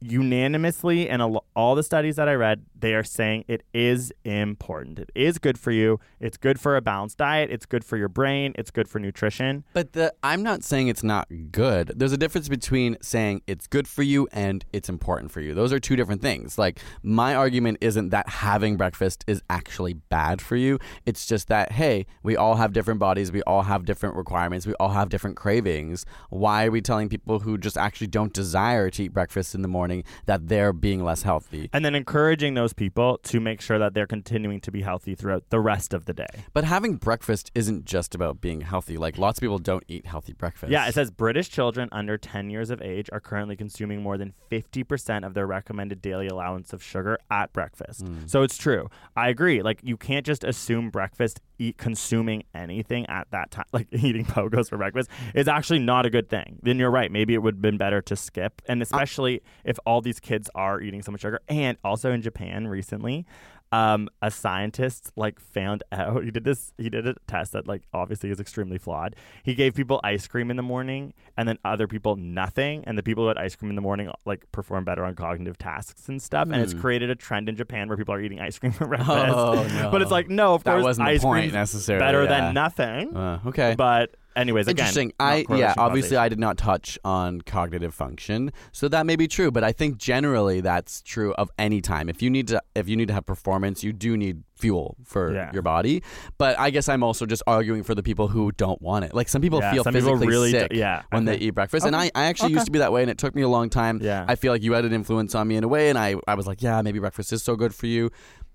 unanimously and all the studies that I read, they are saying it is important. It is good for you. It's good for a balanced diet. It's good for your brain. It's good for nutrition. But the, I'm not saying it's not good. There's a difference between saying it's good for you and it's important for you. Those are two different things. Like, my argument isn't that having breakfast is actually bad for you. It's just that, hey, we all have different bodies. We all have different requirements. We all have different cravings. Why are we telling people who just actually don't desire to eat breakfast in the morning that they're being less healthy? And then encouraging those people to make sure that they're continuing to be healthy throughout the rest of the day. But having breakfast isn't just about being healthy. Like, lots of people don't eat healthy breakfast. Yeah, it says British children under 10 years of age are currently consuming more than 50% of their recommended daily allowance of sugar at breakfast. Hmm. So it's true. I agree. Like you can't just assume breakfast eat consuming anything at that time like eating pogos for breakfast is actually not a good thing. Then you're right. Maybe it would have been better to skip and especially if all these kids are eating so much sugar and also in Japan recently um, a scientist like found out he did this he did a test that like obviously is extremely flawed he gave people ice cream in the morning and then other people nothing and the people who had ice cream in the morning like perform better on cognitive tasks and stuff and it's Hmm. created a trend in japan where people are eating ice cream for breakfast Oh, no. but it's like no of That course wasn't ice cream necessarily, better yeah. than nothing Uh, okay. but anyways again Interesting. I yeah, obviously. I did not touch on cognitive function, so that may be true. But I think generally that's true of any time. If you need to, if you need to have performance, you do need fuel for Yeah. your body. But I guess I'm also just arguing for the people who don't want it. Like some people Yeah, feel some people physically really do- sick yeah, when they eat breakfast, and I, I actually Okay. used to be that way, and it took me a long time. Yeah. I feel like you had an influence on me in a way, and I I was like, yeah, maybe breakfast is so good for you.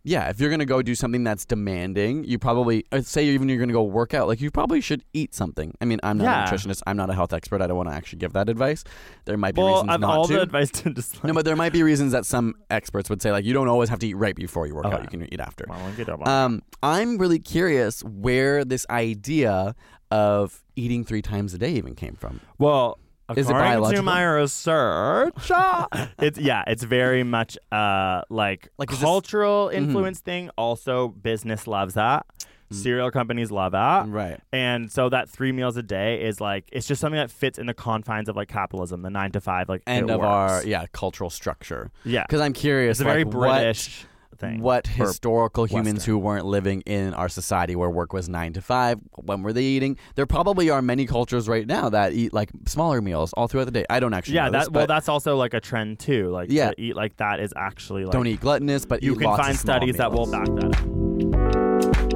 Yeah, if you're gonna go do something that's demanding, you probably uh, say even you're gonna go work out, like you probably should eat something. I mean, I'm not Yeah. a nutritionist, I'm not a health expert. I don't want to actually give that advice. There might be well, reasons of not all to. the advice to just no, but there might be reasons that some experts would say, like you don't always have to eat right before you work out. You can eat after. Well, we'll get up on Um, I'm really curious where this idea of eating three times a day even came from. Well, Is it according to biological? my research, uh, it's yeah, it's very much uh like, Like, is this- cultural Mhm. influence thing. Also, business loves that. Cereal companies love that. Mm. Right. And so that three meals a day is like it's just something that fits in the confines of like capitalism, the nine to five, like end it of our yeah cultural structure. Yeah. Because I'm curious. It's a very like, what- British thing. What or historical humans who weren't living in our society where work was nine to five, when were they eating? There probably are many cultures right now that eat like smaller meals all throughout the day. I don't actually Yeah, know that this, well, that's also like a trend too. Like Yeah. to eat like that is actually like don't eat gluttonous, but you can find studies that will back that up.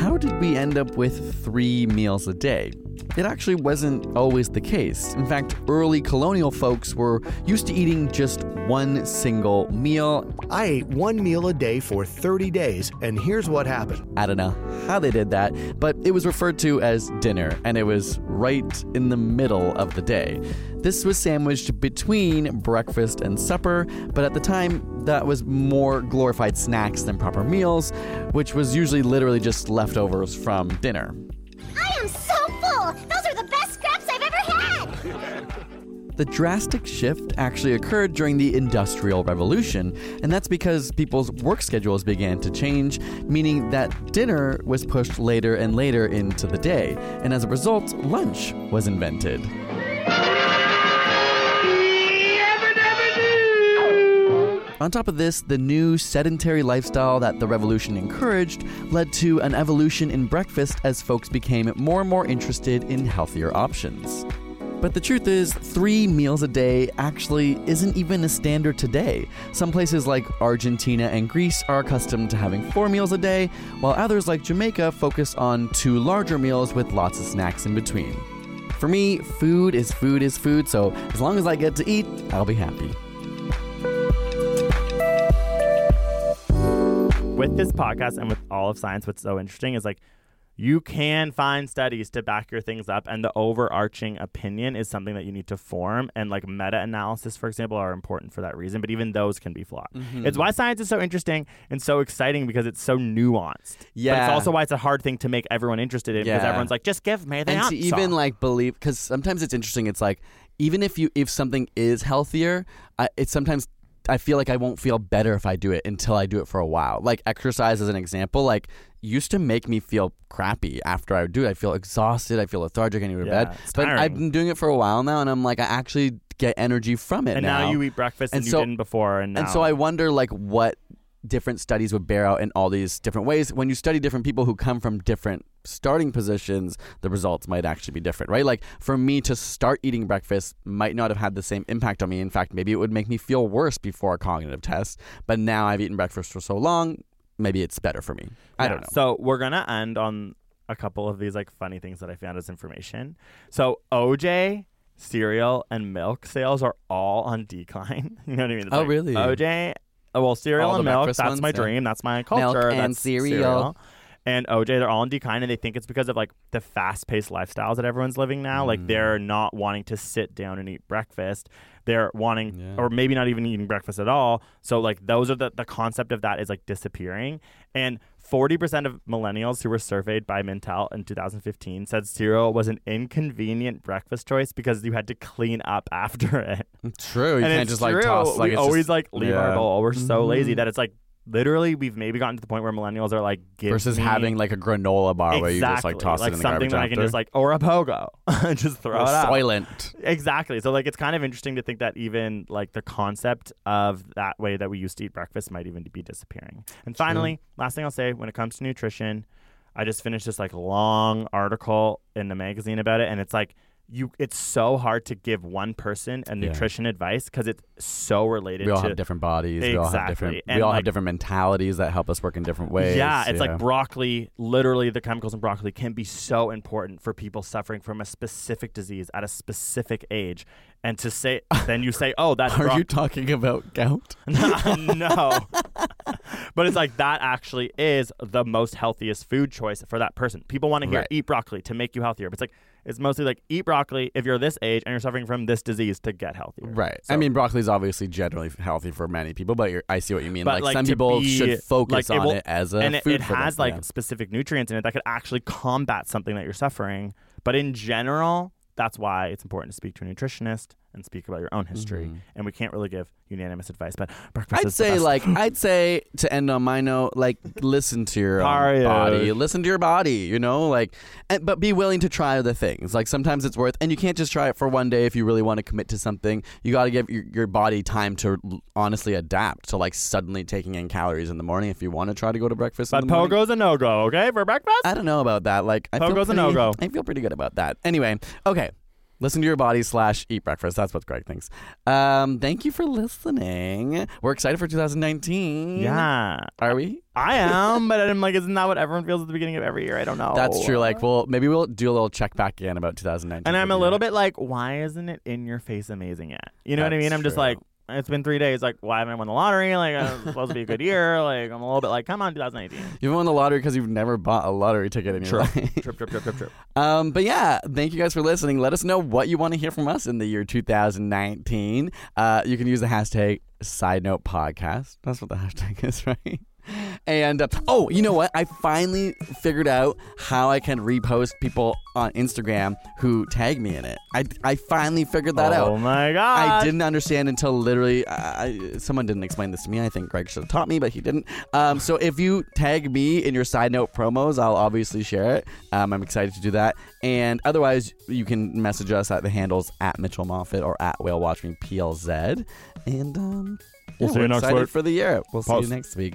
How did we end up with three meals a day? It actually wasn't always the case. In fact, early colonial folks were used to eating just one single meal. I ate one meal a day for 30 days, and here's what happened. I don't know how they did that, but it was referred to as dinner, and it was right in the middle of the day. This was sandwiched between breakfast and supper, but at the time, that was more glorified snacks than proper meals, which was usually literally just leftovers from dinner. I am so full! Those are the best scraps I've ever had! The drastic shift actually occurred during the Industrial Revolution, and that's because people's work schedules began to change, meaning that dinner was pushed later and later into the day, and as a result, lunch was invented. On top of this, the new sedentary lifestyle that the revolution encouraged led to an evolution in breakfast as folks became more and more interested in healthier options. But the truth is, three meals a day actually isn't even a standard today. Some places like Argentina and Greece are accustomed to having four meals a day, while others like Jamaica focus on two larger meals with lots of snacks in between. For me, food is food is food, so as long as I get to eat, I'll be happy. With this podcast and with all of science, what's so interesting is like you can find studies to back your things up, and the overarching opinion is something that you need to form. And like meta analysis, for example, are important for that reason, but even those can be flawed. Mhm. It's why science is so interesting and so exciting because it's so nuanced. But Yeah. it's also why it's a hard thing to make everyone interested in because everyone's like, just give me the and answer. to even like believe because sometimes it's interesting it's like even if you if something is healthier I, it's sometimes i feel like i won't feel better if i do it until i do it for a while. Like exercise as an example like used to make me feel crappy after i would do it. I feel exhausted. I feel lethargic. I need to go to Yeah, bed. but i've been doing it for a while now and i'm like i actually get energy from it and now, you eat breakfast and, And you didn't before, and now and so I wonder like what different studies would bear out in all these different ways. When you study different people who come from different starting positions, the results might actually be different, right? Like for me to start eating breakfast might not have had the same impact on me. In fact, maybe it would make me feel worse before a cognitive test. But now I've eaten breakfast for so long, maybe it's better for me. I Yeah, don't know. So we're gonna end on a couple of these like funny things that I found as information. So OJ cereal and milk sales are all on decline. you know what I mean? It's Oh, like really? OJ, Oh, well, cereal All and the milk. breakfast That's ones, my yeah. dream. That's my culture. Milk and that's cereal. And OJ, they're all in decline, and they think it's because of like the fast-paced lifestyles that everyone's living now. Like Mm. they're not wanting to sit down and eat breakfast. They're wanting, Yeah. or maybe not even eating breakfast at all. So like those are the the concept of that is like disappearing. And forty percent of millennials who were surveyed by Mintel in 2015 said cereal was an inconvenient breakfast choice because you had to clean up after it. True. You and can't just like true. toss like we it's always just- like leave our bowl. We're so lazy Mhm. that it's like literally we've maybe gotten to the point where millennials are like give versus me- having like a granola bar where you just like Exactly. toss like it in the something garbage that I can after. just like or a pogo just throw it out. Soylent. Exactly. So like it's kind of interesting to think that even like the concept of that way that we used to eat breakfast might even be disappearing. And finally, last thing I'll say when it comes to nutrition, I just finished this like long article in the magazine about it and it's like you it's so hard to give one person a Yeah. nutrition advice because it's so related We all to have different bodies. Exactly. We all have different. And we all like, have different mentalities that help us work in different ways. Yeah, it's yeah. like broccoli. Literally, the chemicals in broccoli can be so important for people suffering from a specific disease at a specific age. And to say, then you say, "Oh, that's Are bro- you talking about gout? no. but it's like that actually is the most healthiest food choice for that person. People want to hear Right. eat broccoli to make you healthier. But it's like it's mostly like eat broccoli if you're this age and you're suffering from this disease to get healthier. Right. So- I mean, broccoli is obviously generally healthy for many people, but you're, I see what you mean. Like, like some people be- should focus like, on will- it as a and it, it for them. has like Yeah. specific nutrients in it that could actually combat something that you're suffering. But in general, that's why it's important to speak to a nutritionist and speak about your own history. Mhm. And we can't really give unanimous advice, but breakfast I'd say like I'd say to end on my note, like listen to your body, listen to your body, you know, like, and, but be willing to try other things. Like sometimes it's worth, and you can't just try it for one day if you really want to commit to something. You got to give your, your body time to honestly adapt to like suddenly taking in calories in the morning if you want to try to go to breakfast. But in the morning. pogo's a no go, okay, for breakfast? I don't know about that. Like, I Pogo's a no-go. I feel pretty good about that. Anyway, okay. Listen to your body slash eat breakfast. That's what Greg thinks. Um, thank you for listening. We're excited for 2019. Yeah. Are we? I am, but I'm like, isn't that what everyone feels at the beginning of every year? I don't know. That's true. Like, well, maybe we'll do a little check back in about 2019. and I'm a little bit like, why isn't it in your face amazing yet? You know what I mean? I'm just like, it's been three days. Like, why haven't I won the lottery? Like, uh, it's supposed to be a good year. Like, I'm a little bit like, come on, 2019. You've won the lottery because you've never bought a lottery ticket in your True. life. trip, trip, trip, trip, trip. Um, but yeah, thank you guys for listening. Let us know what you want to hear from us in the year 2019. Uh, you can use the hashtag side note podcast. That's what the hashtag is, right? And uh, oh, you know what? I finally figured out how I can repost people on Instagram who tag me in it. I, I finally figured that out. Oh my god! I didn't understand until literally I, someone didn't explain this to me. I think Greg should have taught me, but he didn't. Um, so if you tag me in your side note promos, I'll obviously share it. Um, I'm excited to do that. And otherwise, you can message us at the handles at Mitchell Moffit or at Whale Watch Me PLZ. And um, We'll yeah, we're you next excited week. for the year. We'll see you next week.